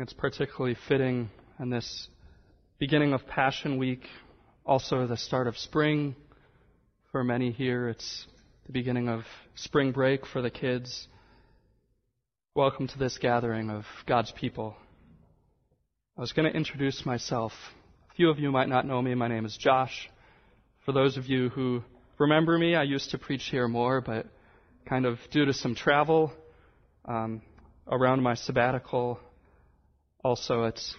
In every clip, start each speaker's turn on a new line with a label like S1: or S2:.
S1: It's particularly fitting in this beginning of Passion Week, also the start of spring. For many here, it's the beginning of spring break for the kids. Welcome to this gathering of God's people. I was going to introduce myself. A few of you might not know me. My name is Josh. For those of you who remember me, I used to preach here more, but kind of due to some travel um, around my sabbatical, also it's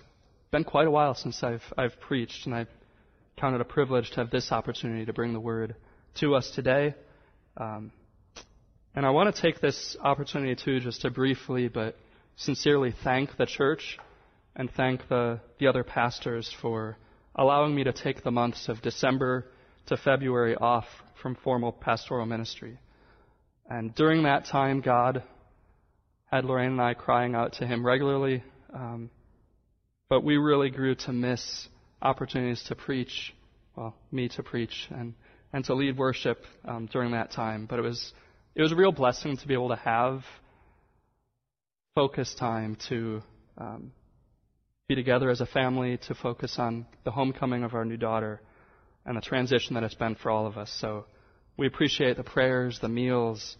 S1: been quite a while since I've, I've preached, and I count it a privilege to have this opportunity to bring the word to us today. Um, and I want to take this opportunity too, just to briefly but sincerely thank the church and thank the, the other pastors for allowing me to take the months of December to February off from formal pastoral ministry. And during that time, God had Lorraine and I crying out to Him regularly, um, but we really grew to miss opportunities to preach, well, me to preach and, and to lead worship um, during that time. But it was it was a real blessing to be able to have focus time to um, be together as a family, to focus on the homecoming of our new daughter and the transition that it's been for all of us. So we appreciate the prayers, the meals,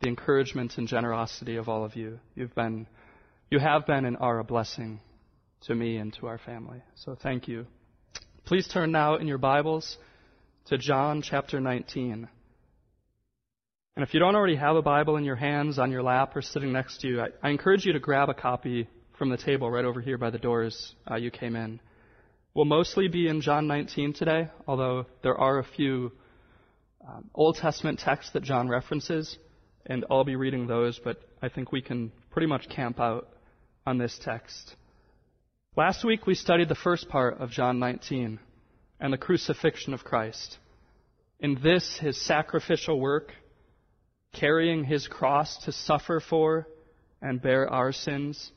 S1: the encouragement and generosity of all of you. You've been, you have been and are a blessing to me and to our family. So thank you. Please turn now in your Bibles to John chapter 19. And if you don't already have a Bible in your hands, on your lap, or sitting next to you, I, I encourage you to grab a copy from the table right over here by the doors uh, you came in. We'll mostly be in John 19 today, although there are a few um, Old Testament texts that John references, and I'll be reading those, but I think we can pretty much camp out on this text. Last week we studied the first part of John 19 and the crucifixion of Christ. In this, his sacrificial work, carrying his cross to suffer for and bear our sins,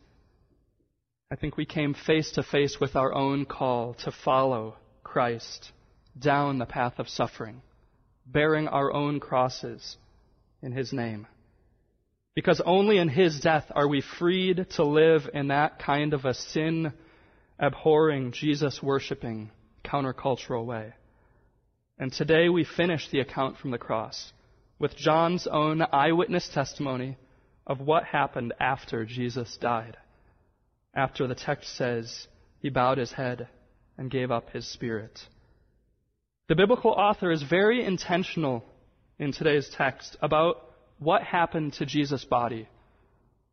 S1: I think we came face to face with our own call to follow Christ down the path of suffering, bearing our own crosses in His name. Because only in His death are we freed to live in that kind of a sin abhorring, Jesus worshiping, countercultural way. And today we finish the account from the cross with John's own eyewitness testimony of what happened after Jesus died after the text says he bowed his head and gave up his spirit. The biblical author is very intentional in today's text about what happened to Jesus' body.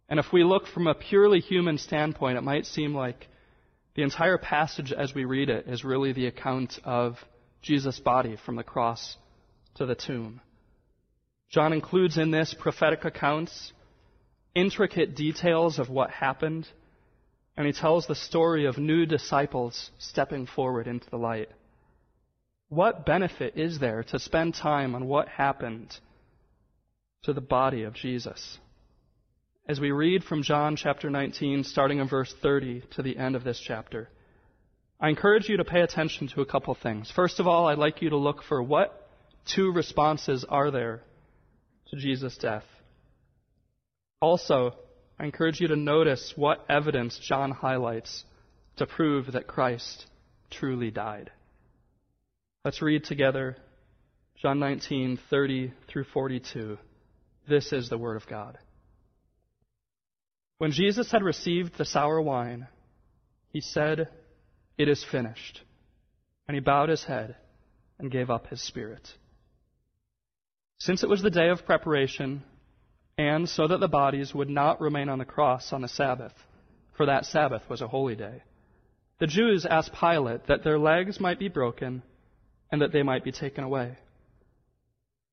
S1: And if we look from a purely human standpoint, it might seem like the entire passage as we read it is really the account of Jesus' body from the cross to the tomb. John includes in this prophetic accounts, intricate details of what happened and he tells the story of new disciples stepping forward into the light. What benefit is there to spend time on what happened to the body of Jesus? As we read from John chapter 19, starting in verse 30 to the end of this chapter, I encourage you to pay attention to a couple things. First of all, I'd like you to look for what two responses are there to Jesus' death. Also, I encourage you to notice what evidence John highlights to prove that Christ truly died. Let's read together John 19:30 through 42. This is the word of God. When Jesus had received the sour wine, he said, "It is finished." And he bowed his head and gave up his spirit. Since it was the day of preparation, and so that the bodies would not remain on the cross on the Sabbath, for that Sabbath was a holy day. The Jews asked Pilate that their legs might be broken and that they might be taken away.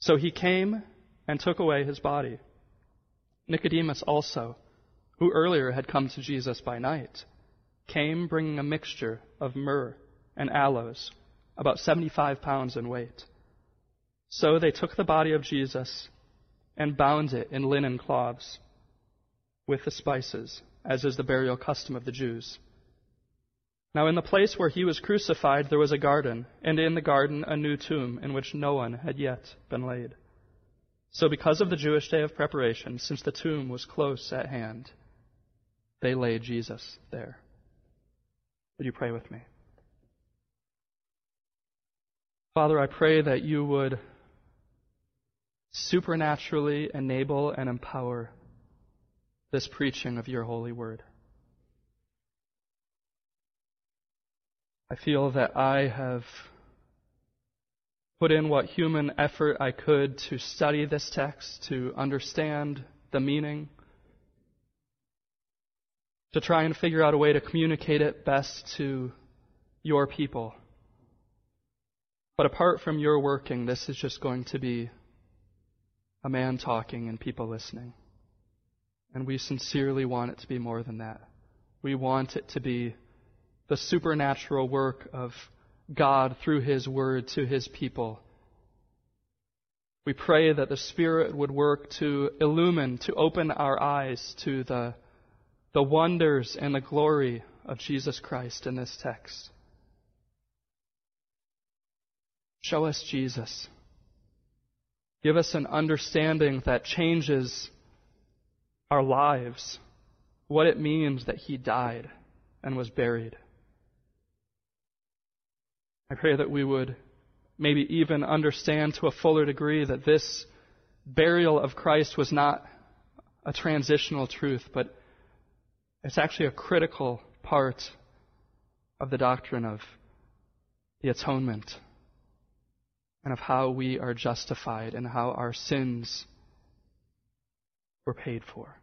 S1: So he came and took away his body. Nicodemus also, who earlier had come to Jesus by night, came bringing a mixture of myrrh and aloes, about 75 pounds in weight. So they took the body of Jesus and bound it in linen cloths with the spices, as is the burial custom of the Jews. Now, in the place where he was crucified, there was a garden, and in the garden a new tomb in which no one had yet been laid. So, because of the Jewish day of preparation, since the tomb was close at hand, they laid Jesus there. Would you pray with me? Father, I pray that you would supernaturally enable and empower this preaching of your holy word. I feel that I have put in what human effort I could to study this text, to understand the meaning, to try and figure out a way to communicate it best to your people. But apart from your working, this is just going to be a man talking and people listening. And we sincerely want it to be more than that. We want it to be the supernatural work of God through His Word to His people. We pray that the Spirit would work to illumine, to open our eyes to the, the wonders and the glory of Jesus Christ in this text. Show us Jesus. Give us an understanding that changes our lives, what it means that He died and was buried. I pray that we would maybe even understand to a fuller degree that this burial of Christ was not a transitional truth, but it's actually a critical part of the doctrine of the atonement and of how we are justified and how our sins were paid for.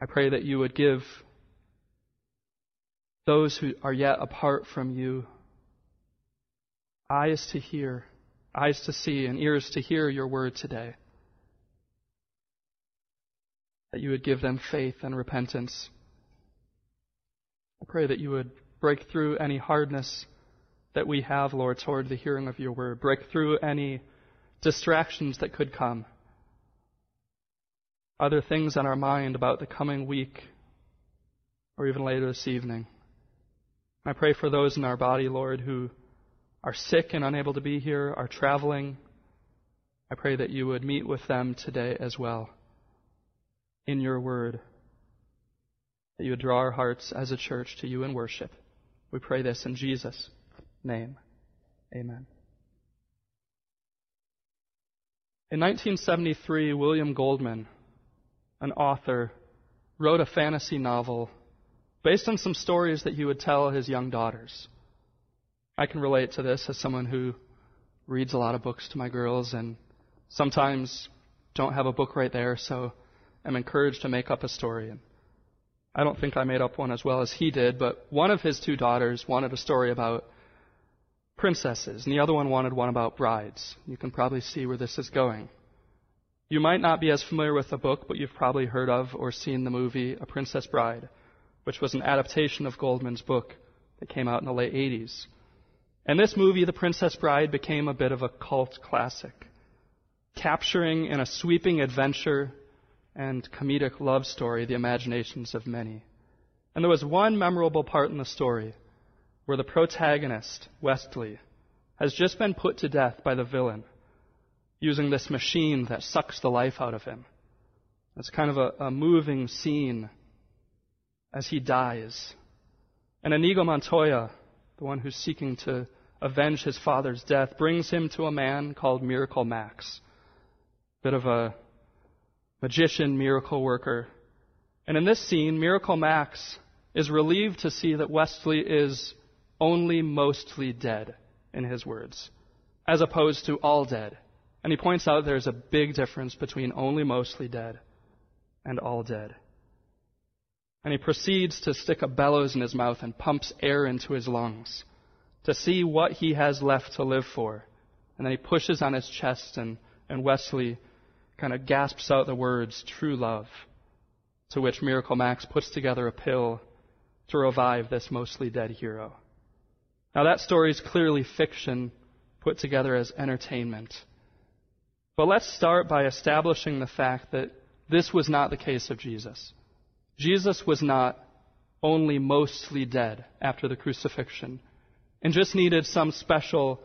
S1: I pray that you would give those who are yet apart from you eyes to hear, eyes to see, and ears to hear your word today. That you would give them faith and repentance. I pray that you would break through any hardness that we have, Lord, toward the hearing of your word. Break through any distractions that could come. Other things on our mind about the coming week or even later this evening. I pray for those in our body, Lord, who are sick and unable to be here, are traveling, I pray that you would meet with them today as well in your word, that you would draw our hearts as a church to you in worship. We pray this in Jesus' name. Amen. In 1973, William Goldman, an author, wrote a fantasy novel based on some stories that he would tell his young daughters. I can relate to this as someone who reads a lot of books to my girls and sometimes don't have a book right there, so I'm encouraged to make up a story. And I don't think I made up one as well as he did, but one of his two daughters wanted a story about princesses, and the other one wanted one about brides. You can probably see where this is going. You might not be as familiar with the book, but you've probably heard of or seen the movie A Princess Bride, which was an adaptation of Goldman's book that came out in the late 80s. And this movie, The Princess Bride, became a bit of a cult classic, capturing in a sweeping adventure and comedic love story the imaginations of many. And there was one memorable part in the story where the protagonist, Westley, has just been put to death by the villain using this machine that sucks the life out of him. It's kind of a, a moving scene as he dies. And Inigo Montoya, the one who's seeking to avenge his father's death, brings him to a man called Miracle Max. Bit of a magician, miracle worker. And in this scene, Miracle Max is relieved to see that Westley is only mostly dead, in his words, as opposed to all dead. And he points out there's a big difference between only mostly dead and all dead. And he proceeds to stick a bellows in his mouth and pumps air into his lungs to see what he has left to live for. And then he pushes on his chest, and, and Westley kind of gasps out the words, true love, to which Miracle Max puts together a pill to revive this mostly dead hero. Now, that story is clearly fiction put together as entertainment. But let's start by establishing the fact that this was not the case of Jesus. Jesus was not only mostly dead after the crucifixion and just needed some special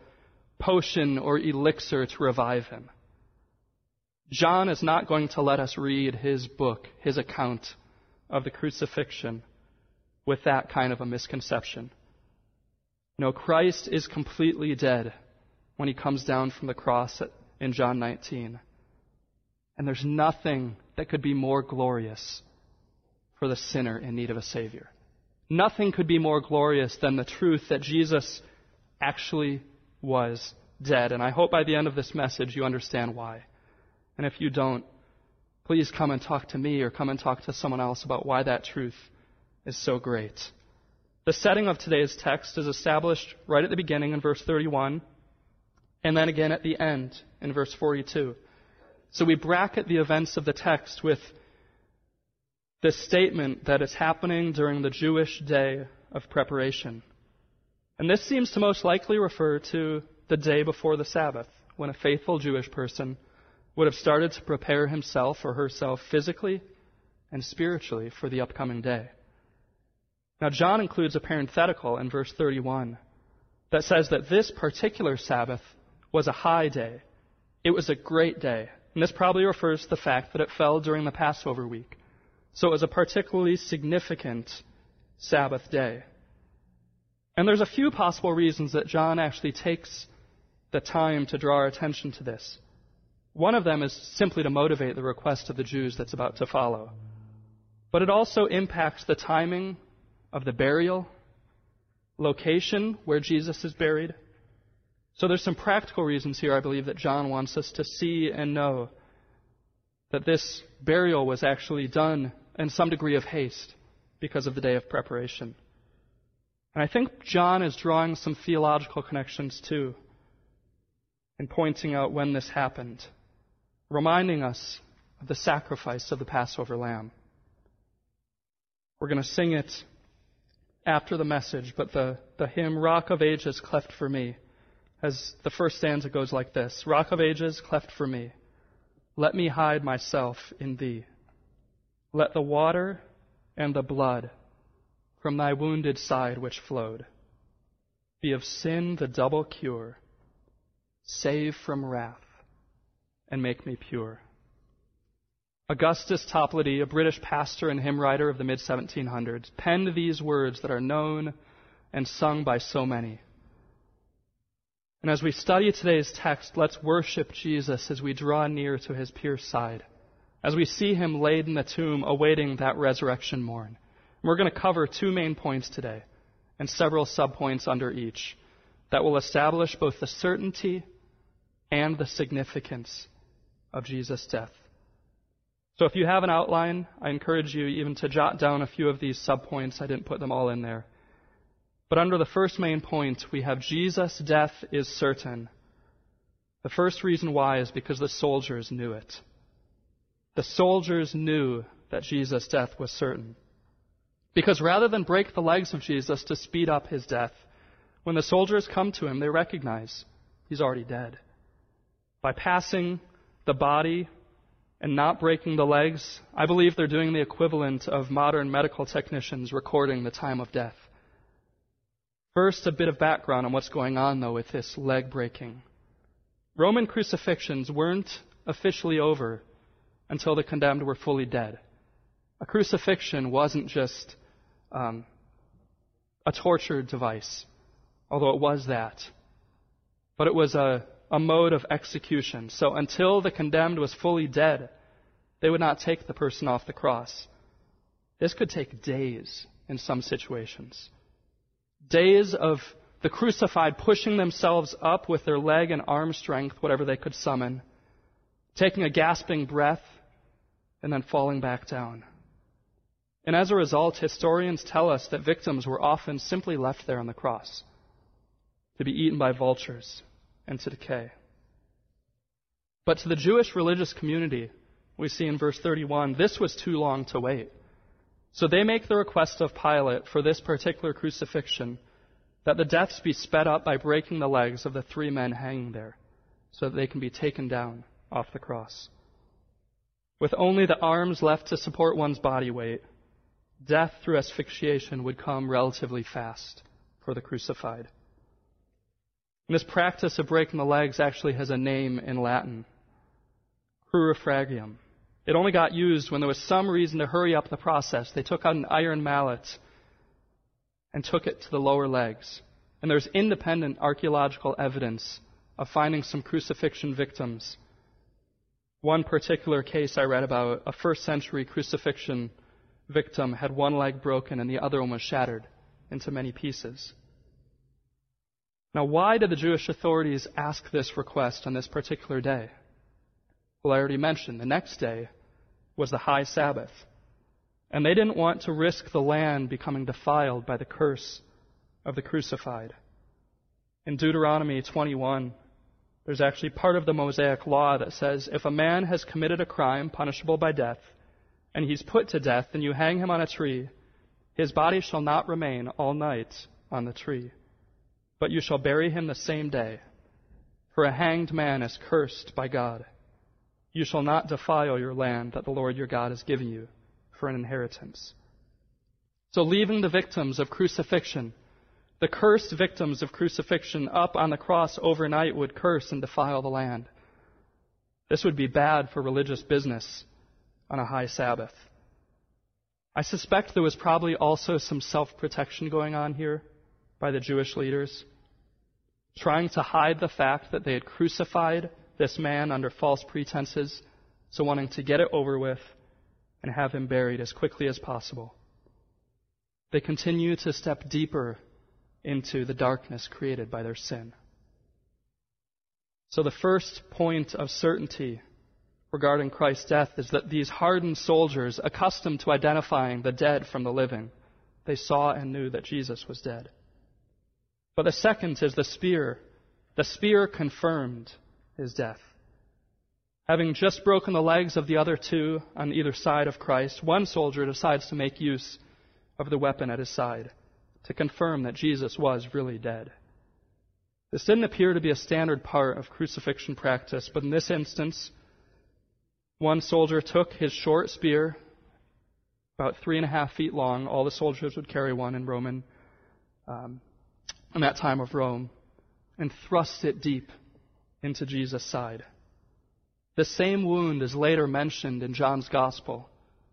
S1: potion or elixir to revive him. John is not going to let us read his book, his account of the crucifixion, with that kind of a misconception. No, Christ is completely dead when he comes down from the cross in John 19. And there's nothing that could be more glorious for the sinner in need of a Savior. Nothing could be more glorious than the truth that Jesus actually was dead. And I hope by the end of this message you understand why. And if you don't, please come and talk to me or come and talk to someone else about why that truth is so great. The setting of today's text is established right at the beginning in verse 31, and then again at the end in verse 42. So we bracket the events of the text with this statement that is happening during the Jewish day of preparation. And this seems to most likely refer to the day before the Sabbath, when a faithful Jewish person would have started to prepare himself or herself physically and spiritually for the upcoming day. Now, John includes a parenthetical in verse 31 that says that this particular Sabbath was a high day. It was a great day. And this probably refers to the fact that it fell during the Passover week. So it was a particularly significant Sabbath day. And there's a few possible reasons that John actually takes the time to draw our attention to this. One of them is simply to motivate the request of the Jews that's about to follow. But it also impacts the timing of the burial, location where Jesus is buried. So there's some practical reasons here, I believe, that John wants us to see and know that this burial was actually done in some degree of haste because of the day of preparation. And I think John is drawing some theological connections too and pointing out when this happened, reminding us of the sacrifice of the Passover lamb. We're going to sing it after the message, but the, the hymn, Rock of Ages, cleft for me, as the first stanza goes like this Rock of Ages, cleft for me. Let me hide myself in thee. Let the water and the blood from thy wounded side which flowed be of sin the double cure, save from wrath, and make me pure. Augustus Toplady, a British pastor and hymn writer of the mid 1700s, penned these words that are known and sung by so many. And as we study today's text, let's worship Jesus as we draw near to his pierced side, as we see him laid in the tomb awaiting that resurrection morn. And We're going to cover two main points today and several subpoints under each that will establish both the certainty and the significance of Jesus' death. So if you have an outline, I encourage you even to jot down a few of these subpoints. I didn't put them all in there. But under the first main point, we have Jesus' death is certain. The first reason why is because the soldiers knew it. The soldiers knew that Jesus' death was certain. Because rather than break the legs of Jesus to speed up his death, when the soldiers come to him, they recognize he's already dead. By passing the body and not breaking the legs, I believe they're doing the equivalent of modern medical technicians recording the time of death. First, a bit of background on what's going on, though, with this leg breaking. Roman crucifixions weren't officially over until the condemned were fully dead. A crucifixion wasn't just um, a torture device, although it was that, but it was a, a mode of execution. So until the condemned was fully dead, they would not take the person off the cross. This could take days in some situations. Days of the crucified pushing themselves up with their leg and arm strength, whatever they could summon, taking a gasping breath, and then falling back down. And as a result, historians tell us that victims were often simply left there on the cross to be eaten by vultures and to decay. But to the Jewish religious community, we see in verse 31, this was too long to wait. So they make the request of Pilate for this particular crucifixion that the deaths be sped up by breaking the legs of the three men hanging there so that they can be taken down off the cross. With only the arms left to support one's body weight, death through asphyxiation would come relatively fast for the crucified. And this practice of breaking the legs actually has a name in Latin crurifragium. It only got used when there was some reason to hurry up the process. They took out an iron mallet and took it to the lower legs. And there's independent archaeological evidence of finding some crucifixion victims. One particular case I read about, a first century crucifixion victim had one leg broken and the other one was shattered into many pieces. Now, why did the Jewish authorities ask this request on this particular day? Well, I already mentioned the next day was the high Sabbath. And they didn't want to risk the land becoming defiled by the curse of the crucified. In Deuteronomy 21, there's actually part of the Mosaic law that says if a man has committed a crime punishable by death, and he's put to death, and you hang him on a tree, his body shall not remain all night on the tree, but you shall bury him the same day. For a hanged man is cursed by God. You shall not defile your land that the Lord your God has given you for an inheritance. So, leaving the victims of crucifixion, the cursed victims of crucifixion up on the cross overnight would curse and defile the land. This would be bad for religious business on a high Sabbath. I suspect there was probably also some self protection going on here by the Jewish leaders, trying to hide the fact that they had crucified this man under false pretenses, so wanting to get it over with and have him buried as quickly as possible. They continue to step deeper into the darkness created by their sin. So the first point of certainty regarding Christ's death is that these hardened soldiers, accustomed to identifying the dead from the living, they saw and knew that Jesus was dead. But the second is the spear. The spear confirmed his death. Having just broken the legs of the other two on either side of Christ, one soldier decides to make use of the weapon at his side to confirm that Jesus was really dead. This didn't appear to be a standard part of crucifixion practice, but in this instance, one soldier took his short spear, about three and a half feet long. All the soldiers would carry one in Roman, um, in that time of Rome, and thrust it deep into Jesus' side. The same wound is later mentioned in John's Gospel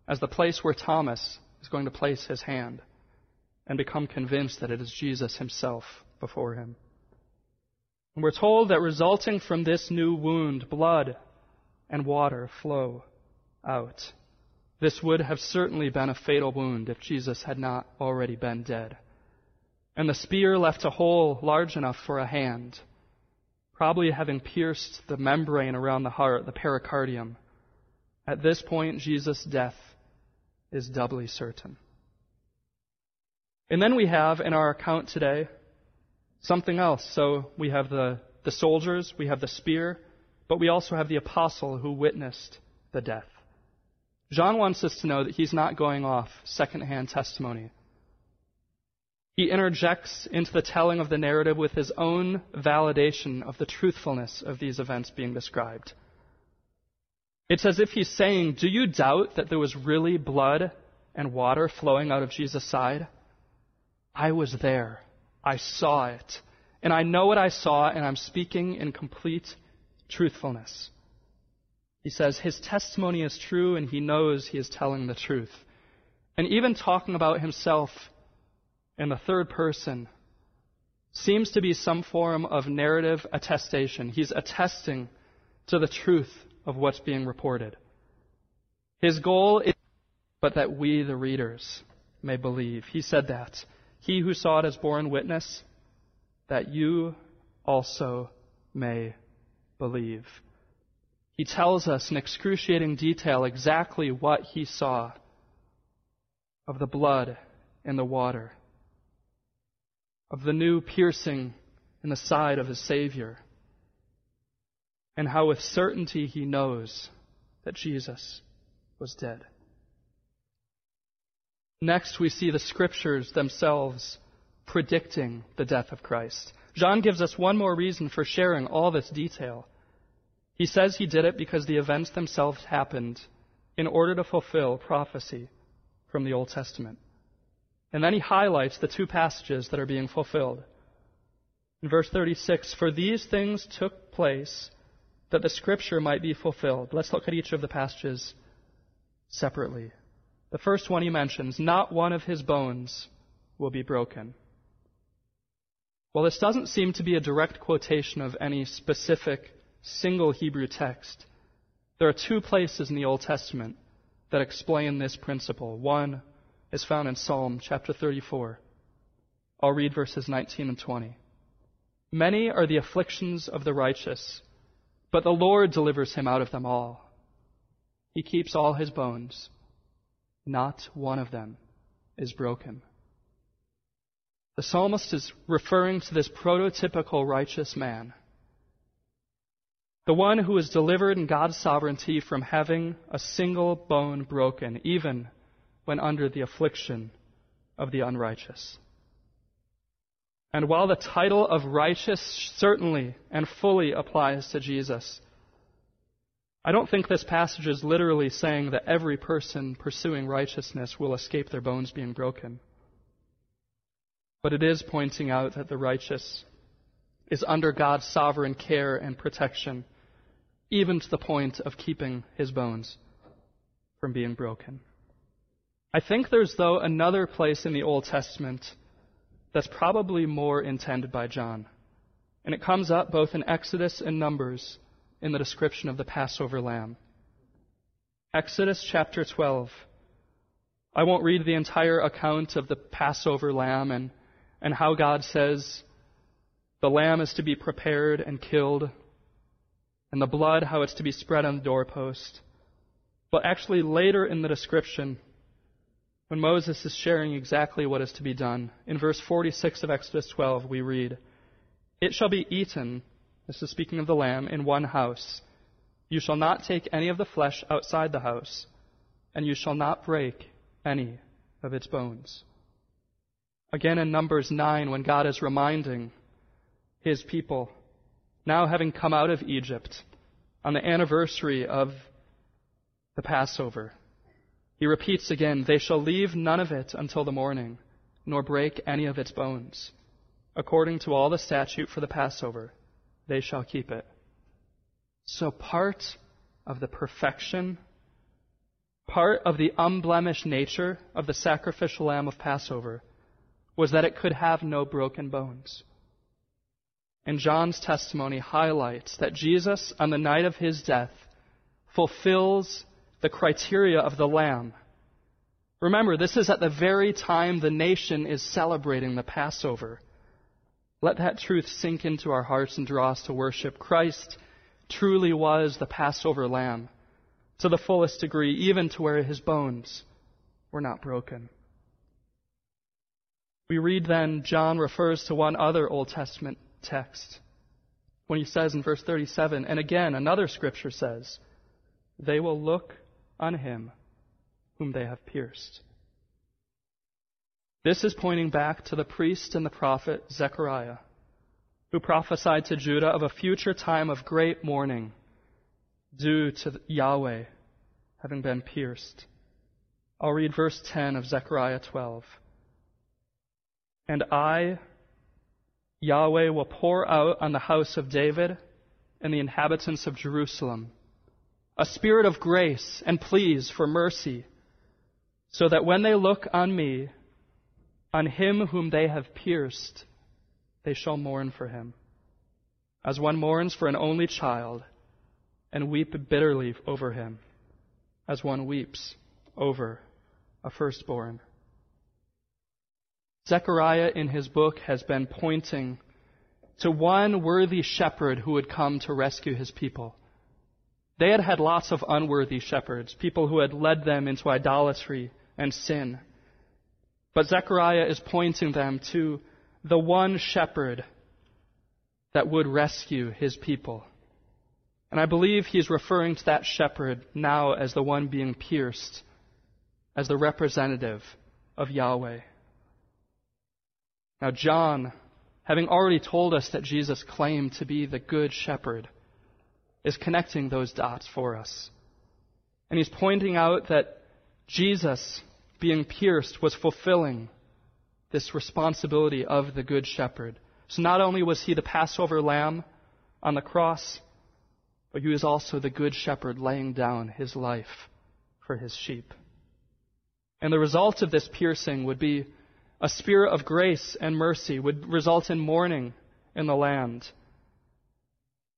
S1: as the place where Thomas is going to place his hand and become convinced that it is Jesus himself before him. And we're told that resulting from this new wound, blood and water flow out. This would have certainly been a fatal wound if Jesus had not already been dead. And the spear left a hole large enough for a hand, probably having pierced the membrane around the heart, the pericardium. At this point, Jesus' death is doubly certain. And then we have in our account today something else. So we have the, the soldiers, we have the spear, but we also have the apostle who witnessed the death. John wants us to know that he's not going off secondhand testimony. He interjects into the telling of the narrative with his own validation of the truthfulness of these events being described. It's as if he's saying, Do you doubt that there was really blood and water flowing out of Jesus' side? I was there. I saw it. And I know what I saw, and I'm speaking in complete truthfulness. He says his testimony is true and he knows he is telling the truth. And even talking about himself in the third person seems to be some form of narrative attestation. He's attesting to the truth of what's being reported. His goal is but that we, the readers, may believe. He said that. He who saw it has borne witness that you also may believe. He tells us in excruciating detail exactly what he saw of the blood and the water, of the new piercing in the side of his Savior, and how with certainty he knows that Jesus was dead. Next, we see the scriptures themselves predicting the death of Christ. John gives us one more reason for sharing all this detail. He says he did it because the events themselves happened in order to fulfill prophecy from the Old Testament. And then he highlights the two passages that are being fulfilled. In verse 36, for these things took place that the scripture might be fulfilled. Let's look at each of the passages separately. The first one he mentions, not one of his bones will be broken. Well, this doesn't seem to be a direct quotation of any specific single Hebrew text. There are two places in the Old Testament that explain this principle. One is found in Psalm chapter 34. I'll read verses 19 and 20. Many are the afflictions of the righteous, but the Lord delivers him out of them all. He keeps all his bones. Not one of them is broken. The psalmist is referring to this prototypical righteous man. The one who is delivered in God's sovereignty from having a single bone broken, even when under the affliction of the unrighteous. And while the title of righteous certainly and fully applies to Jesus, I don't think this passage is literally saying that every person pursuing righteousness will escape their bones being broken. But it is pointing out that the righteous is under God's sovereign care and protection, even to the point of keeping his bones from being broken. I think there's, though, another place in the Old Testament that's probably more intended by John. And it comes up both in Exodus and Numbers in the description of the Passover lamb. Exodus chapter 12. I won't read the entire account of the Passover lamb and, and how God says the lamb is to be prepared and killed, and the blood, how it's to be spread on the doorpost. But actually, later in the description, when Moses is sharing exactly what is to be done, in verse 46 of Exodus 12, we read, It shall be eaten, this is speaking of the lamb, in one house. You shall not take any of the flesh outside the house, and you shall not break any of its bones. Again in Numbers 9, when God is reminding his people, now having come out of Egypt, on the anniversary of the Passover, he repeats again, They shall leave none of it until the morning, nor break any of its bones. According to all the statute for the Passover, they shall keep it. So part of the perfection, part of the unblemished nature of the sacrificial lamb of Passover was that it could have no broken bones. And John's testimony highlights that Jesus, on the night of his death, fulfills the criteria of the Lamb. Remember, this is at the very time the nation is celebrating the Passover. Let that truth sink into our hearts and draw us to worship. Christ truly was the Passover lamb to the fullest degree, even to where his bones were not broken. We read then, John refers to one other Old Testament text when he says in verse 37, and again another scripture says, They will look on him whom they have pierced. This is pointing back to the priest and the prophet Zechariah, who prophesied to Judah of a future time of great mourning due to Yahweh having been pierced. I'll read verse 10 of Zechariah 12. And I, Yahweh, will pour out on the house of David and the inhabitants of Jerusalem a spirit of grace and pleas for mercy, so that when they look on me, on him whom they have pierced, they shall mourn for him, as one mourns for an only child, and weep bitterly over him, as one weeps over a firstborn. Zechariah in his book has been pointing to one worthy shepherd who would come to rescue his people. They had had lots of unworthy shepherds, people who had led them into idolatry and sin. But Zechariah is pointing them to the one shepherd that would rescue his people. And I believe he's referring to that shepherd now as the one being pierced, as the representative of Yahweh. Now, John, having already told us that Jesus claimed to be the good shepherd, is connecting those dots for us. And he's pointing out that Jesus, being pierced, was fulfilling this responsibility of the Good Shepherd. So not only was he the Passover lamb on the cross, but he was also the Good Shepherd laying down his life for his sheep. And the result of this piercing would be a spirit of grace and mercy, would result in mourning in the land.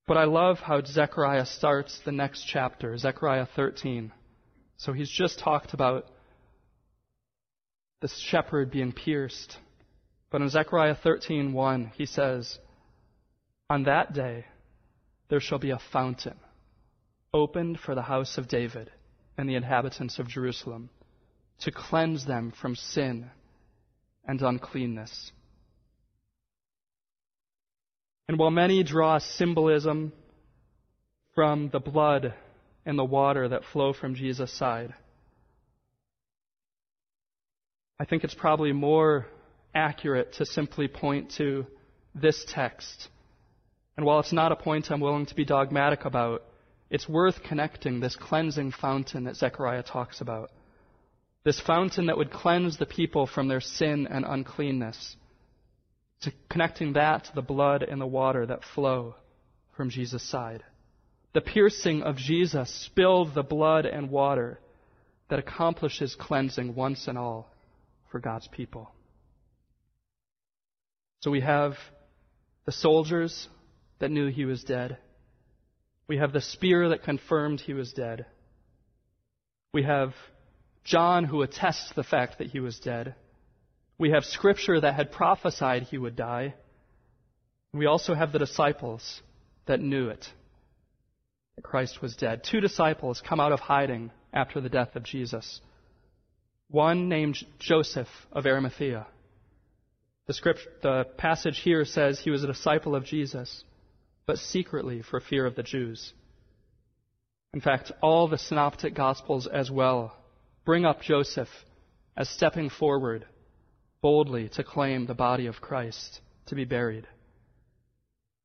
S1: But I love how Zechariah starts the next chapter, Zechariah 13. So he's just talked about the shepherd being pierced. But in Zechariah 13:1, he says, "On that day there shall be a fountain opened for the house of David and the inhabitants of Jerusalem to cleanse them from sin and uncleanness." And while many draw symbolism from the blood and the water that flow from Jesus' side, I think it's probably more accurate to simply point to this text. And while it's not a point I'm willing to be dogmatic about, it's worth connecting this cleansing fountain that Zechariah talks about. This fountain that would cleanse the people from their sin and uncleanness. To connecting that to the blood and the water that flow from Jesus' side. The piercing of Jesus spilled the blood and water that accomplishes cleansing once and all for God's people. So we have the soldiers that knew he was dead. We have the spear that confirmed he was dead. We have John who attests the fact that he was dead. We have scripture that had prophesied he would die. We also have the disciples that knew it, that Christ was dead. Two disciples come out of hiding after the death of Jesus. One named Joseph of Arimathea. The, script, the passage here says he was a disciple of Jesus, but secretly for fear of the Jews. In fact, all the synoptic gospels as well bring up Joseph as stepping forward boldly to claim the body of Christ to be buried.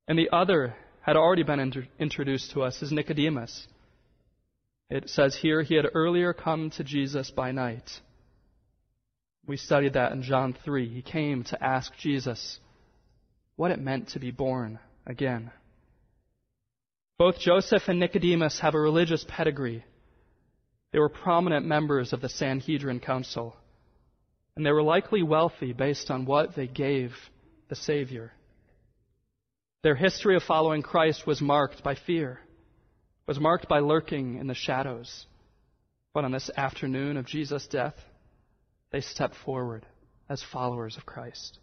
S1: And the other had already been inter- introduced to us as Nicodemus. It says here he had earlier come to Jesus by night we studied that in John 3. He came to ask Jesus what it meant to be born again. Both Joseph and Nicodemus have a religious pedigree. They were prominent members of the Sanhedrin Council, and they were likely wealthy based on what they gave the Savior. Their history of following Christ was marked by fear, was marked by lurking in the shadows. But on this afternoon of Jesus' death, they step forward as followers of Christ.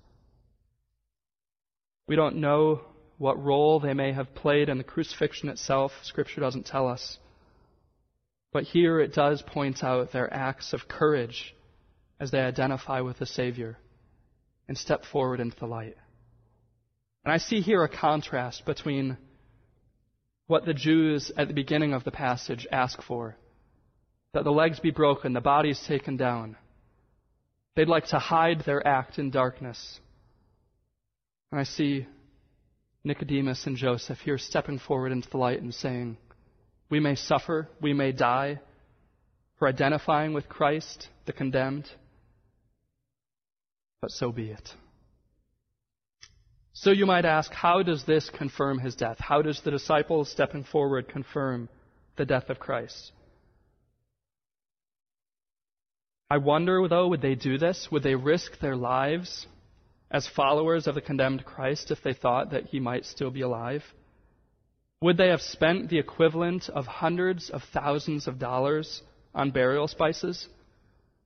S1: We don't know what role they may have played in the crucifixion itself. Scripture doesn't tell us. But here it does point out their acts of courage as they identify with the Savior and step forward into the light. And I see here a contrast between what the Jews at the beginning of the passage ask for that the legs be broken, the bodies taken down, They'd like to hide their act in darkness. And I see Nicodemus and Joseph here stepping forward into the light and saying, We may suffer, we may die for identifying with Christ, the condemned, but so be it. So you might ask, how does this confirm his death? How does the disciples stepping forward confirm the death of Christ? I wonder, though, would they do this? Would they risk their lives as followers of the condemned Christ if they thought that he might still be alive? Would they have spent the equivalent of hundreds of thousands of dollars on burial spices?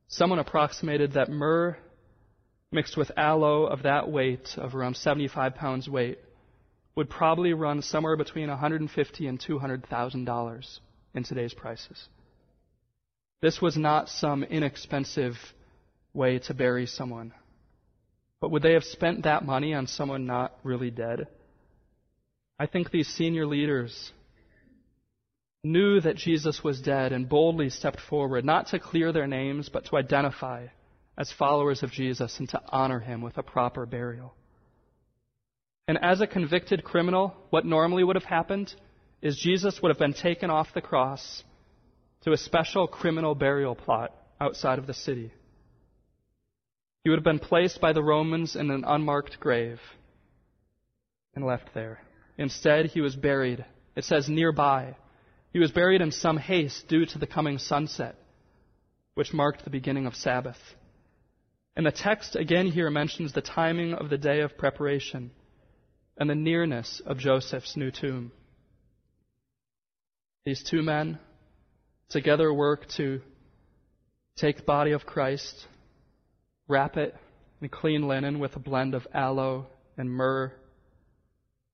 S1: Someone approximated that myrrh mixed with aloe of that weight, of around 75 pounds weight, would probably run somewhere between 150 and 200,000 dollars in today's prices. This was not some inexpensive way to bury someone. But would they have spent that money on someone not really dead? I think these senior leaders knew that Jesus was dead and boldly stepped forward, not to clear their names, but to identify as followers of Jesus and to honor him with a proper burial. And as a convicted criminal, what normally would have happened is Jesus would have been taken off the cross to a special criminal burial plot outside of the city. He would have been placed by the Romans in an unmarked grave and left there. Instead, he was buried. It says nearby. He was buried in some haste due to the coming sunset, which marked the beginning of Sabbath. And the text again here mentions the timing of the day of preparation and the nearness of Joseph's new tomb. These two men together work to take the body of Christ, wrap it in clean linen with a blend of aloe and myrrh,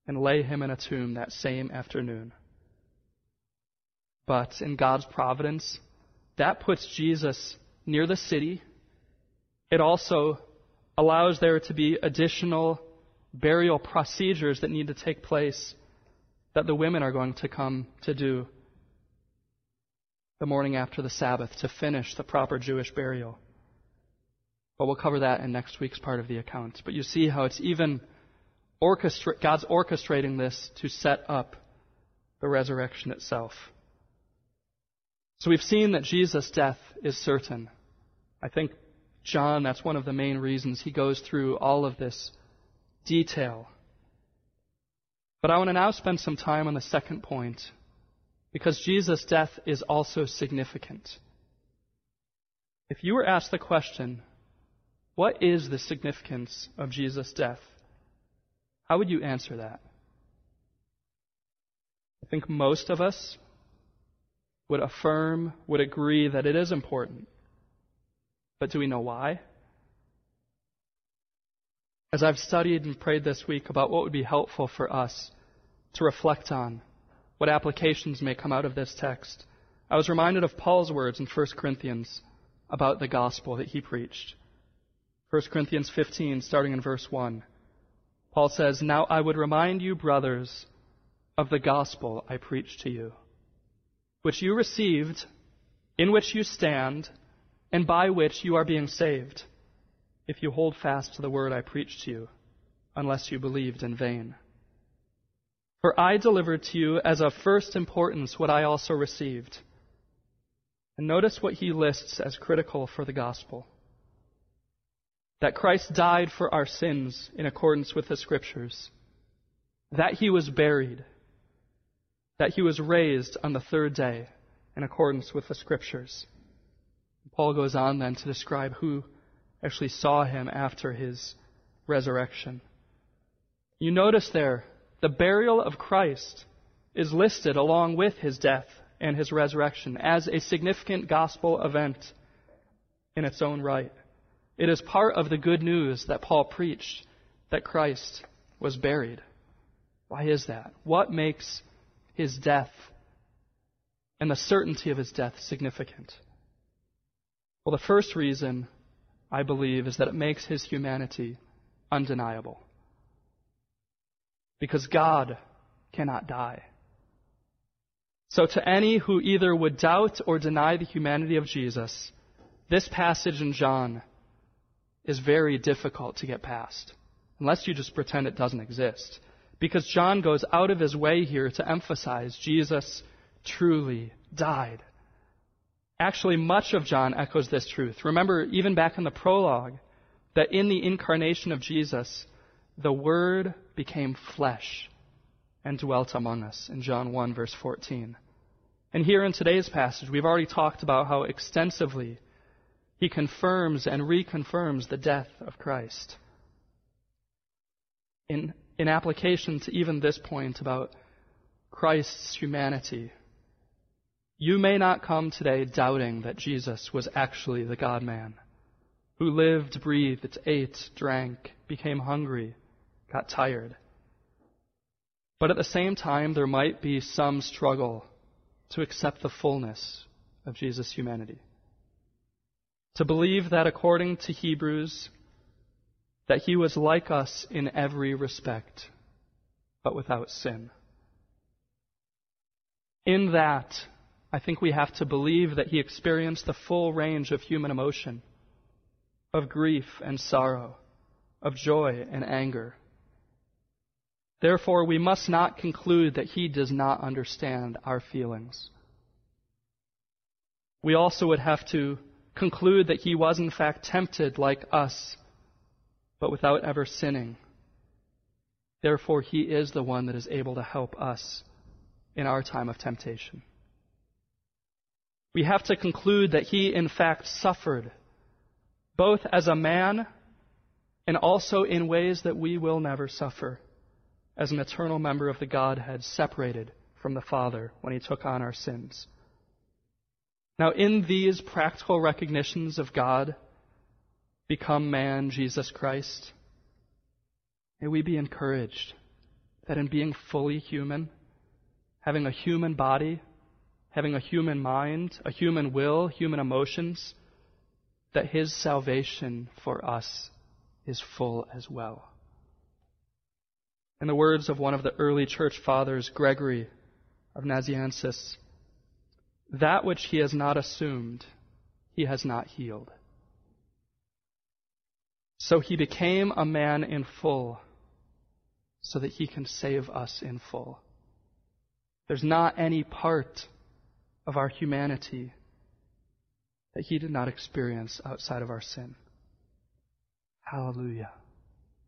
S1: and lay him in a tomb that same afternoon. But in God's providence, that puts Jesus near the city. It also allows there to be additional burial procedures that need to take place that the women are going to come to do the morning after the Sabbath to finish the proper Jewish burial. But we'll cover that in next week's part of the account. But you see how it's even orchestra- God's orchestrating this to set up the resurrection itself. So we've seen that Jesus' death is certain. I think John, that's one of the main reasons he goes through all of this detail. But I want to now spend some time on the second point, because Jesus' death is also significant. If you were asked the question, what is the significance of Jesus' death? How would you answer that? I think most of us would affirm, would agree that it is important. But do we know why? As I've studied and prayed this week about what would be helpful for us to reflect on, what applications may come out of this text, I was reminded of Paul's words in 1 Corinthians about the gospel that he preached. 1 Corinthians 15, starting in verse 1. Paul says, Now I would remind you, brothers, of the gospel I preached to you, which you received, in which you stand, and by which you are being saved if you hold fast to the word I preached to you, unless you believed in vain. For I delivered to you as of first importance what I also received. And notice what he lists as critical for the gospel that Christ died for our sins in accordance with the Scriptures, that he was buried, that he was raised on the third day in accordance with the Scriptures. Paul goes on then to describe who actually saw him after his resurrection. You notice there, the burial of Christ is listed along with his death and his resurrection as a significant gospel event in its own right. It is part of the good news that Paul preached that Christ was buried. Why is that? What makes his death and the certainty of his death significant? Well, the first reason I believe, is that it makes his humanity undeniable. Because God cannot die. So, to any who either would doubt or deny the humanity of Jesus, this passage in John is very difficult to get past, unless you just pretend it doesn't exist. Because John goes out of his way here to emphasize Jesus truly died. Actually, much of John echoes this truth. Remember, even back in the prologue, that in the incarnation of Jesus, the Word became flesh and dwelt among us in John 1, verse 14. And here in today's passage, we've already talked about how extensively he confirms and reconfirms the death of Christ. In, in application to even this point about Christ's humanity, you may not come today doubting that Jesus was actually the God man. who lived, breathed, ate, drank, became hungry, got tired. But at the same time, there might be some struggle to accept the fullness of Jesus' humanity. To believe that according to Hebrews, that he was like us in every respect, but without sin. In that, I think we have to believe that he experienced the full range of human emotion of grief and sorrow, of joy and anger. Therefore, we must not conclude that he does not understand our feelings. We also would have to conclude that he was in fact tempted like us, but without ever sinning. Therefore, he is the one that is able to help us in our time of temptation. We have to conclude that he in fact suffered both as a man and also in ways that we will never suffer as an eternal member of the Godhead separated from the Father when he took on our sins. Now, in these practical recognitions of God, become man, Jesus Christ, may we be encouraged that in being fully human, having a human body, having a human mind, a human will, human emotions, that his salvation for us is full as well. In the words of one of the early church fathers, Gregory of Nazianzus, that which he has not assumed, he has not healed. So he became a man in full so that he can save us in full. There's not any part of our humanity that he did not experience outside of our sin. Hallelujah.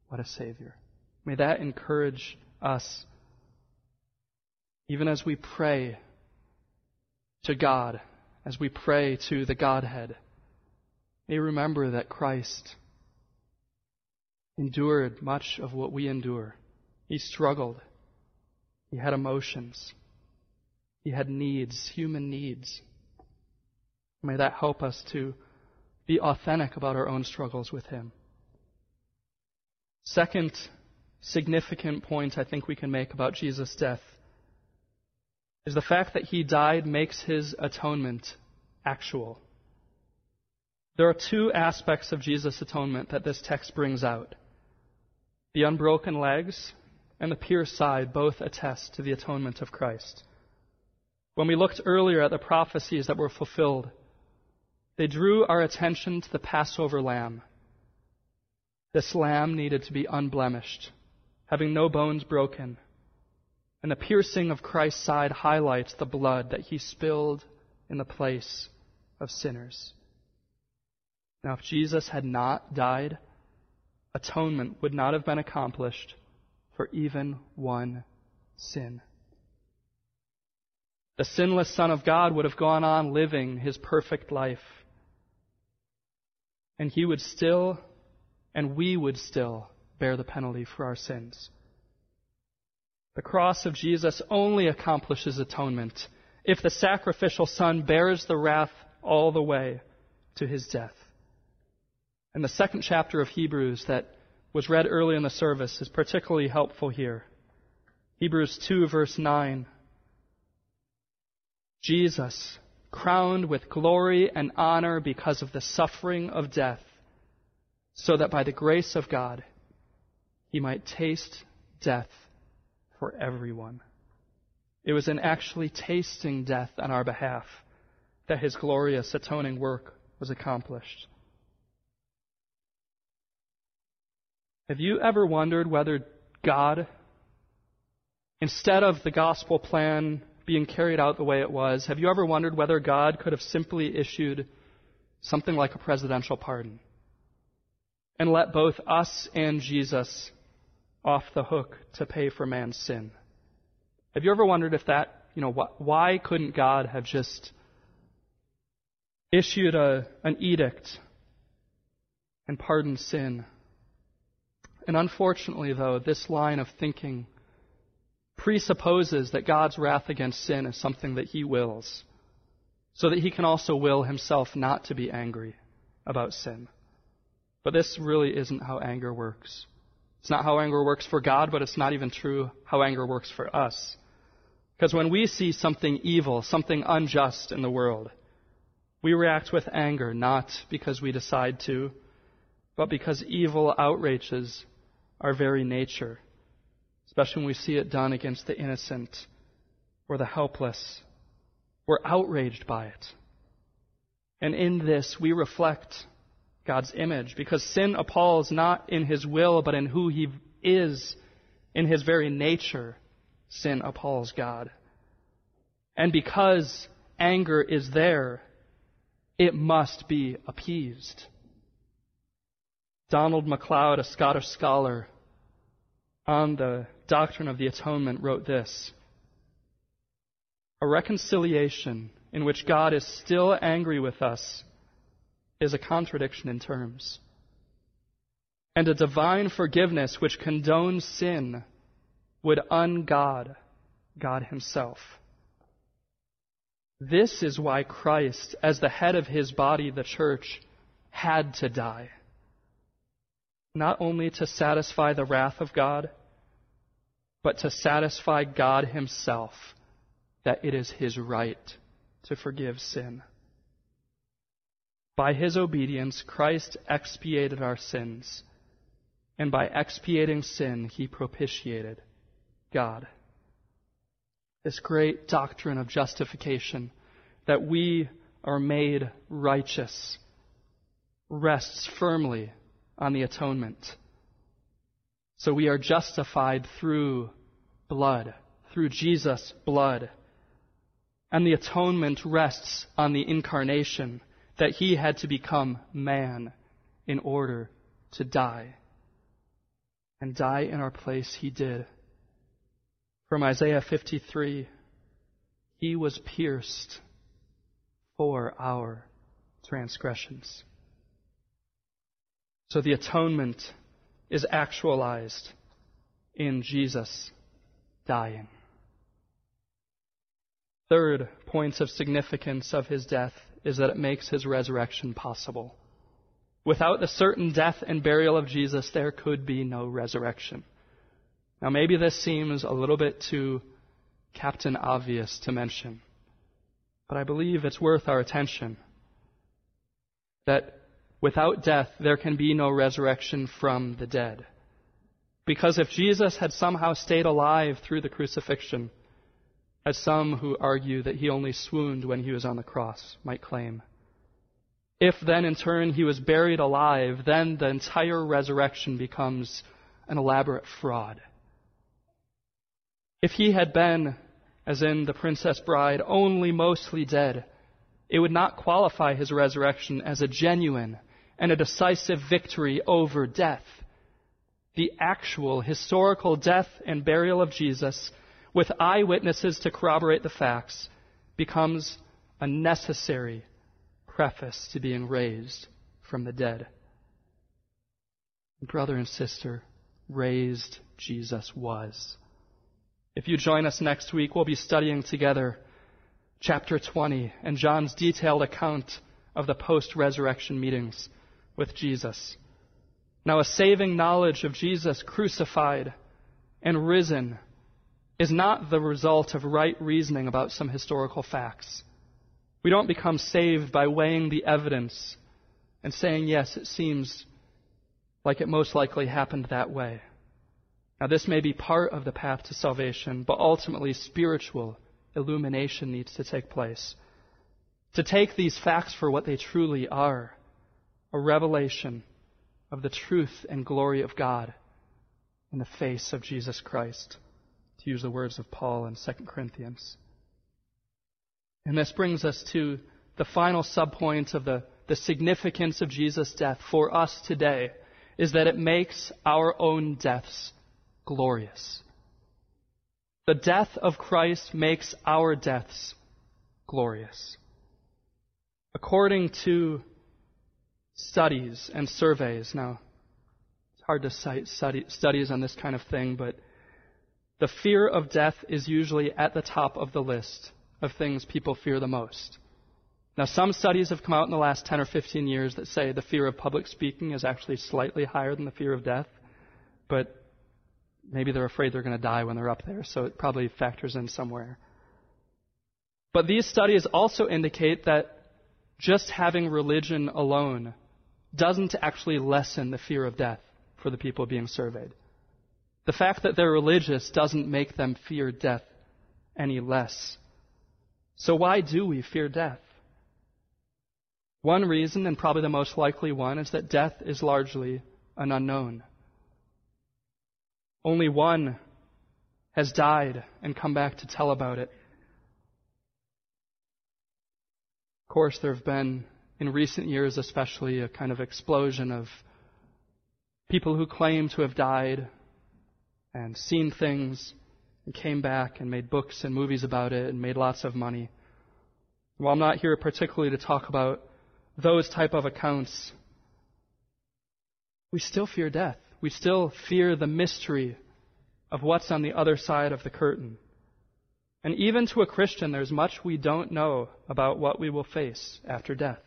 S1: What a Savior. May that encourage us, even as we pray to God, as we pray to the Godhead. May remember that Christ endured much of what we endure. He struggled. He had emotions. He had needs, human needs. May that help us to be authentic about our own struggles with Him. Second significant point I think we can make about Jesus' death is the fact that He died makes His atonement actual. There are two aspects of Jesus' atonement that this text brings out. The unbroken legs and the pierced side both attest to the atonement of Christ. When we looked earlier at the prophecies that were fulfilled, they drew our attention to the Passover lamb. This lamb needed to be unblemished, having no bones broken. And the piercing of Christ's side highlights the blood that he spilled in the place of sinners. Now, if Jesus had not died, atonement would not have been accomplished for even one sin. The sinless Son of God would have gone on living his perfect life and he would still, and we would still, bear the penalty for our sins. The cross of Jesus only accomplishes atonement if the sacrificial Son bears the wrath all the way to his death. And the second chapter of Hebrews that was read early in the service is particularly helpful here. Hebrews 2, verse 9. Jesus, crowned with glory and honor because of the suffering of death, so that by the grace of God he might taste death for everyone. It was in actually tasting death on our behalf that his glorious atoning work was accomplished. Have you ever wondered whether God, instead of the gospel plan being carried out the way it was, have you ever wondered whether God could have simply issued something like a presidential pardon and let both us and Jesus off the hook to pay for man's sin? Have you ever wondered if that, you know, why couldn't God have just issued a, an edict and pardoned sin? And unfortunately, though, this line of thinking presupposes that God's wrath against sin is something that he wills, so that he can also will himself not to be angry about sin. But this really isn't how anger works. It's not how anger works for God, but it's not even true how anger works for us. Because when we see something evil, something unjust in the world, we react with anger not because we decide to, but because evil outrages our very nature, especially when we see it done against the innocent or the helpless. We're outraged by it. And in this, we reflect God's image because sin appalls not in his will, but in who he is, in his very nature. Sin appalls God. And because anger is there, it must be appeased. Donald MacLeod, a Scottish scholar on the doctrine of the atonement, wrote this A reconciliation in which God is still angry with us is a contradiction in terms. And a divine forgiveness which condones sin would ungod God Himself. This is why Christ, as the head of His body, the church, had to die not only to satisfy the wrath of God, but to satisfy God Himself that it is His right to forgive sin. By His obedience, Christ expiated our sins, and by expiating sin, He propitiated God. This great doctrine of justification, that we are made righteous, rests firmly on the atonement. So we are justified through blood, through Jesus' blood. And the atonement rests on the incarnation, that he had to become man in order to die. And die in our place he did. From Isaiah 53, he was pierced for our transgressions. So the atonement is actualized in Jesus dying. Third point of significance of his death is that it makes his resurrection possible. Without the certain death and burial of Jesus, there could be no resurrection. Now, maybe this seems a little bit too Captain Obvious to mention, but I believe it's worth our attention. That Without death, there can be no resurrection from the dead. Because if Jesus had somehow stayed alive through the crucifixion, as some who argue that he only swooned when he was on the cross might claim, if then in turn he was buried alive, then the entire resurrection becomes an elaborate fraud. If he had been, as in the Princess Bride, only mostly dead, it would not qualify his resurrection as a genuine and a decisive victory over death. The actual historical death and burial of Jesus, with eyewitnesses to corroborate the facts, becomes a necessary preface to being raised from the dead. Brother and sister, raised Jesus was. If you join us next week, we'll be studying together chapter 20 and John's detailed account of the post resurrection meetings with Jesus. Now, a saving knowledge of Jesus crucified and risen is not the result of right reasoning about some historical facts. We don't become saved by weighing the evidence and saying, yes, it seems like it most likely happened that way. Now, this may be part of the path to salvation, but ultimately, spiritual illumination needs to take place. To take these facts for what they truly are a revelation of the truth and glory of God in the face of Jesus Christ, to use the words of Paul in 2 Corinthians. And this brings us to the final subpoint of the, the significance of Jesus' death for us today is that it makes our own deaths glorious. The death of Christ makes our deaths glorious. According to studies and surveys. Now, it's hard to cite study, studies on this kind of thing, but the fear of death is usually at the top of the list of things people fear the most. Now, some studies have come out in the last 10 or 15 years that say the fear of public speaking is actually slightly higher than the fear of death, but maybe they're afraid they're going to die when they're up there, so it probably factors in somewhere. But these studies also indicate that just having religion alone doesn't actually lessen the fear of death for the people being surveyed. The fact that they're religious doesn't make them fear death any less. So why do we fear death? One reason, and probably the most likely one, is that death is largely an unknown. Only one has died and come back to tell about it. Of course, there have been, in recent years especially, a kind of explosion of people who claim to have died and seen things and came back and made books and movies about it and made lots of money. While I'm not here particularly to talk about those type of accounts, we still fear death. We still fear the mystery of what's on the other side of the curtain. And even to a Christian, there's much we don't know about what we will face after death.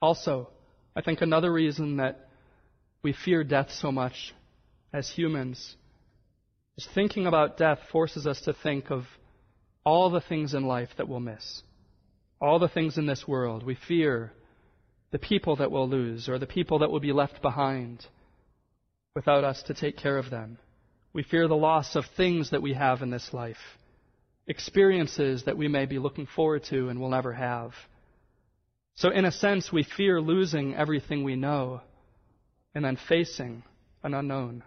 S1: Also, I think another reason that we fear death so much as humans is thinking about death forces us to think of all the things in life that we'll miss all the things in this world. We fear the people that we'll lose or the people that will be left behind without us to take care of them. We fear the loss of things that we have in this life, experiences that we may be looking forward to and will never have. So, in a sense, we fear losing everything we know and then facing an unknown.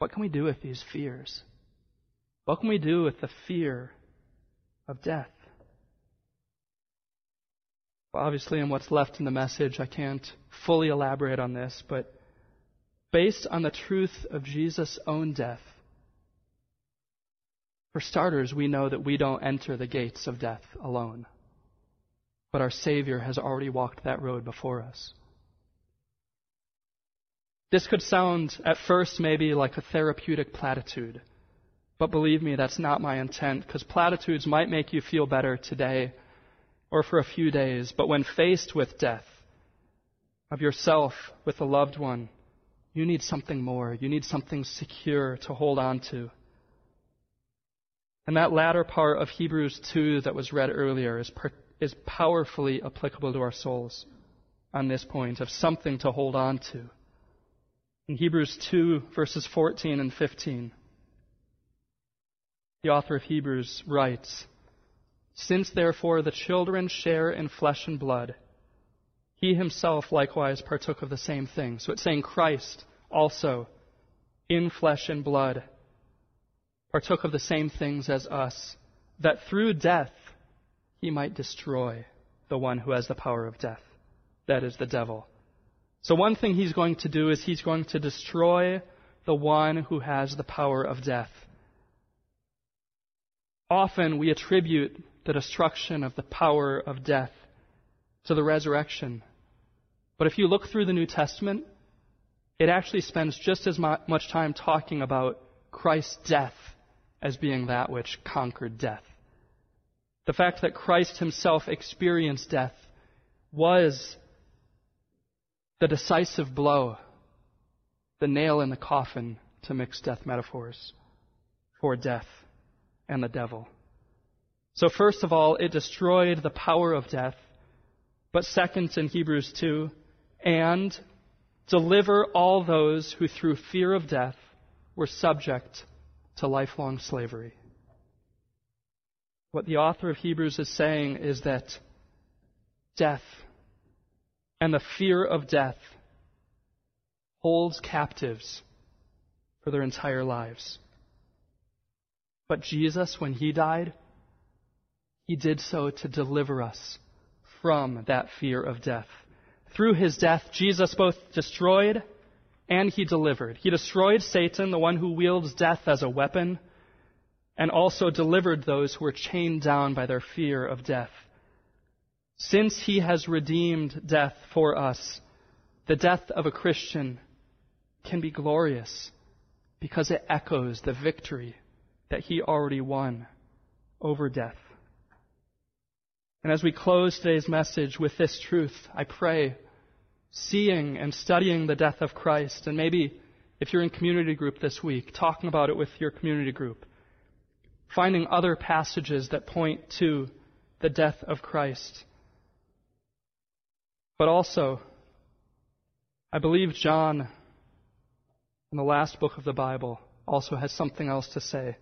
S1: What can we do with these fears? What can we do with the fear of death? Well, obviously, in what's left in the message, I can't fully elaborate on this, but based on the truth of Jesus' own death, for starters, we know that we don't enter the gates of death alone, but our Savior has already walked that road before us. This could sound at first maybe like a therapeutic platitude, but believe me, that's not my intent, because platitudes might make you feel better today or for a few days, but when faced with death of yourself, with a loved one, you need something more. You need something secure to hold on to. And that latter part of Hebrews 2 that was read earlier is, per, is powerfully applicable to our souls on this point of something to hold on to. In Hebrews 2, verses 14 and 15, the author of Hebrews writes, since therefore the children share in flesh and blood, he himself likewise partook of the same thing. So it's saying Christ also, in flesh and blood, partook of the same things as us, that through death he might destroy the one who has the power of death. That is the devil. So one thing he's going to do is he's going to destroy the one who has the power of death. Often we attribute the destruction of the power of death to the resurrection. But if you look through the New Testament, it actually spends just as much time talking about Christ's death as being that which conquered death. The fact that Christ himself experienced death was the decisive blow, the nail in the coffin, to mix death metaphors, for death and the devil. So, first of all, it destroyed the power of death. But second, in Hebrews 2, and deliver all those who through fear of death were subject to lifelong slavery. What the author of Hebrews is saying is that death and the fear of death holds captives for their entire lives. But Jesus, when he died, he did so to deliver us from that fear of death. Through his death, Jesus both destroyed and he delivered. He destroyed Satan, the one who wields death as a weapon, and also delivered those who were chained down by their fear of death. Since he has redeemed death for us, the death of a Christian can be glorious because it echoes the victory that he already won over death. And as we close today's message with this truth, I pray, seeing and studying the death of Christ, and maybe if you're in community group this week, talking about it with your community group, finding other passages that point to the death of Christ. But also, I believe John, in the last book of the Bible, also has something else to say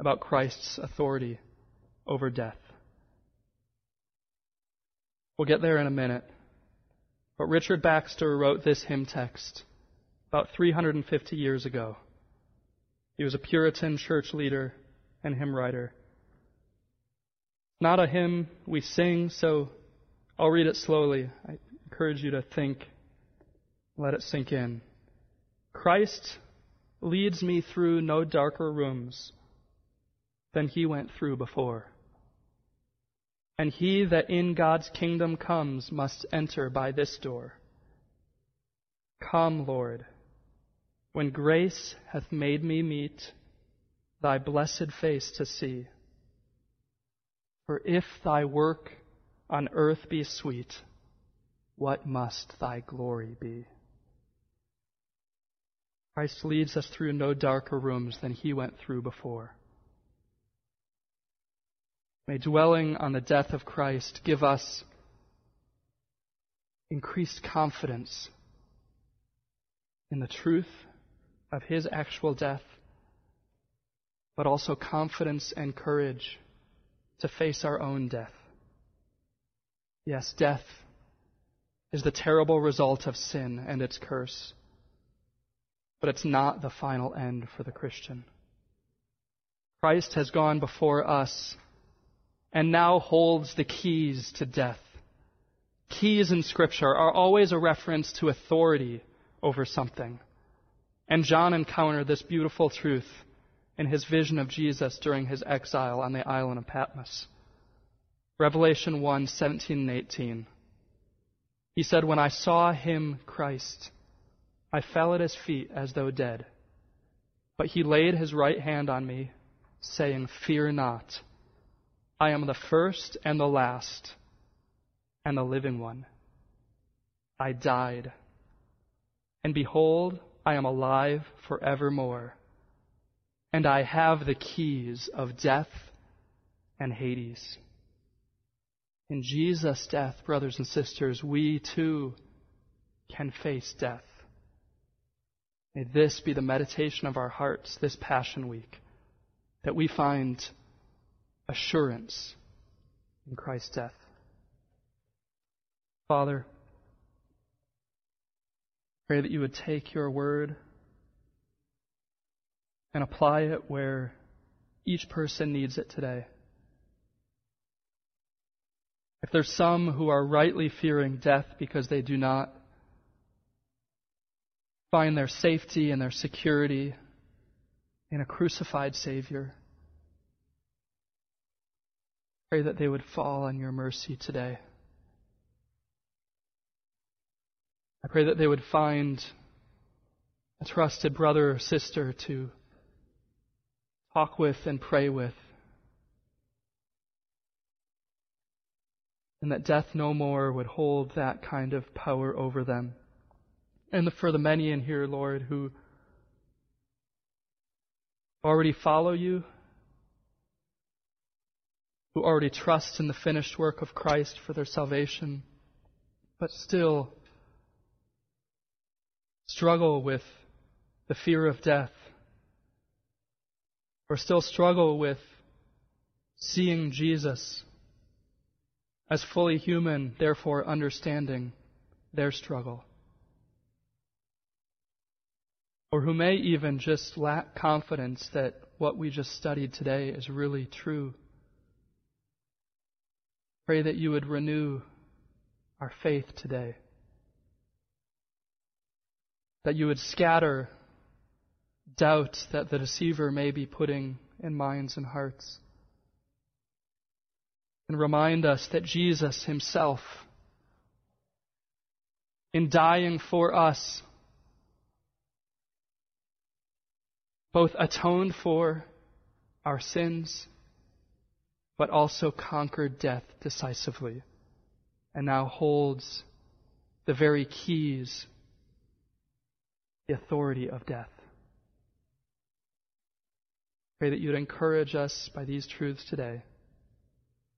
S1: about Christ's authority over death. We'll get there in a minute. But Richard Baxter wrote this hymn text about 350 years ago. He was a Puritan church leader and hymn writer. Not a hymn we sing, so I'll read it slowly. I encourage you to think, let it sink in. Christ leads me through no darker rooms than he went through before. And he that in God's kingdom comes must enter by this door. Come, Lord, when grace hath made me meet thy blessed face to see. For if thy work on earth be sweet, what must thy glory be? Christ leads us through no darker rooms than he went through before. May dwelling on the death of Christ give us increased confidence in the truth of his actual death, but also confidence and courage to face our own death. Yes, death is the terrible result of sin and its curse, but it's not the final end for the Christian. Christ has gone before us and now holds the keys to death. Keys in Scripture are always a reference to authority over something. And John encountered this beautiful truth in his vision of Jesus during his exile on the island of Patmos. Revelation 1 17 and 18. He said, When I saw him, Christ, I fell at his feet as though dead. But he laid his right hand on me, saying, Fear not. I am the first and the last and the living one. I died. And behold, I am alive forevermore. And I have the keys of death and Hades. In Jesus' death, brothers and sisters, we too can face death. May this be the meditation of our hearts this Passion Week, that we find assurance in Christ's death. Father, pray that you would take your word and apply it where each person needs it today. If there's some who are rightly fearing death because they do not find their safety and their security in a crucified Savior, Pray that they would fall on your mercy today. I pray that they would find a trusted brother or sister to talk with and pray with. And that death no more would hold that kind of power over them. And for the many in here, Lord, who already follow you, who already trust in the finished work of Christ for their salvation, but still struggle with the fear of death, or still struggle with seeing Jesus as fully human, therefore understanding their struggle. Or who may even just lack confidence that what we just studied today is really true. Pray that you would renew our faith today. That you would scatter doubt that the deceiver may be putting in minds and hearts. And remind us that Jesus himself, in dying for us, both atoned for our sins but also conquered death decisively, and now holds the very keys, the authority of death. Pray that you'd encourage us by these truths today.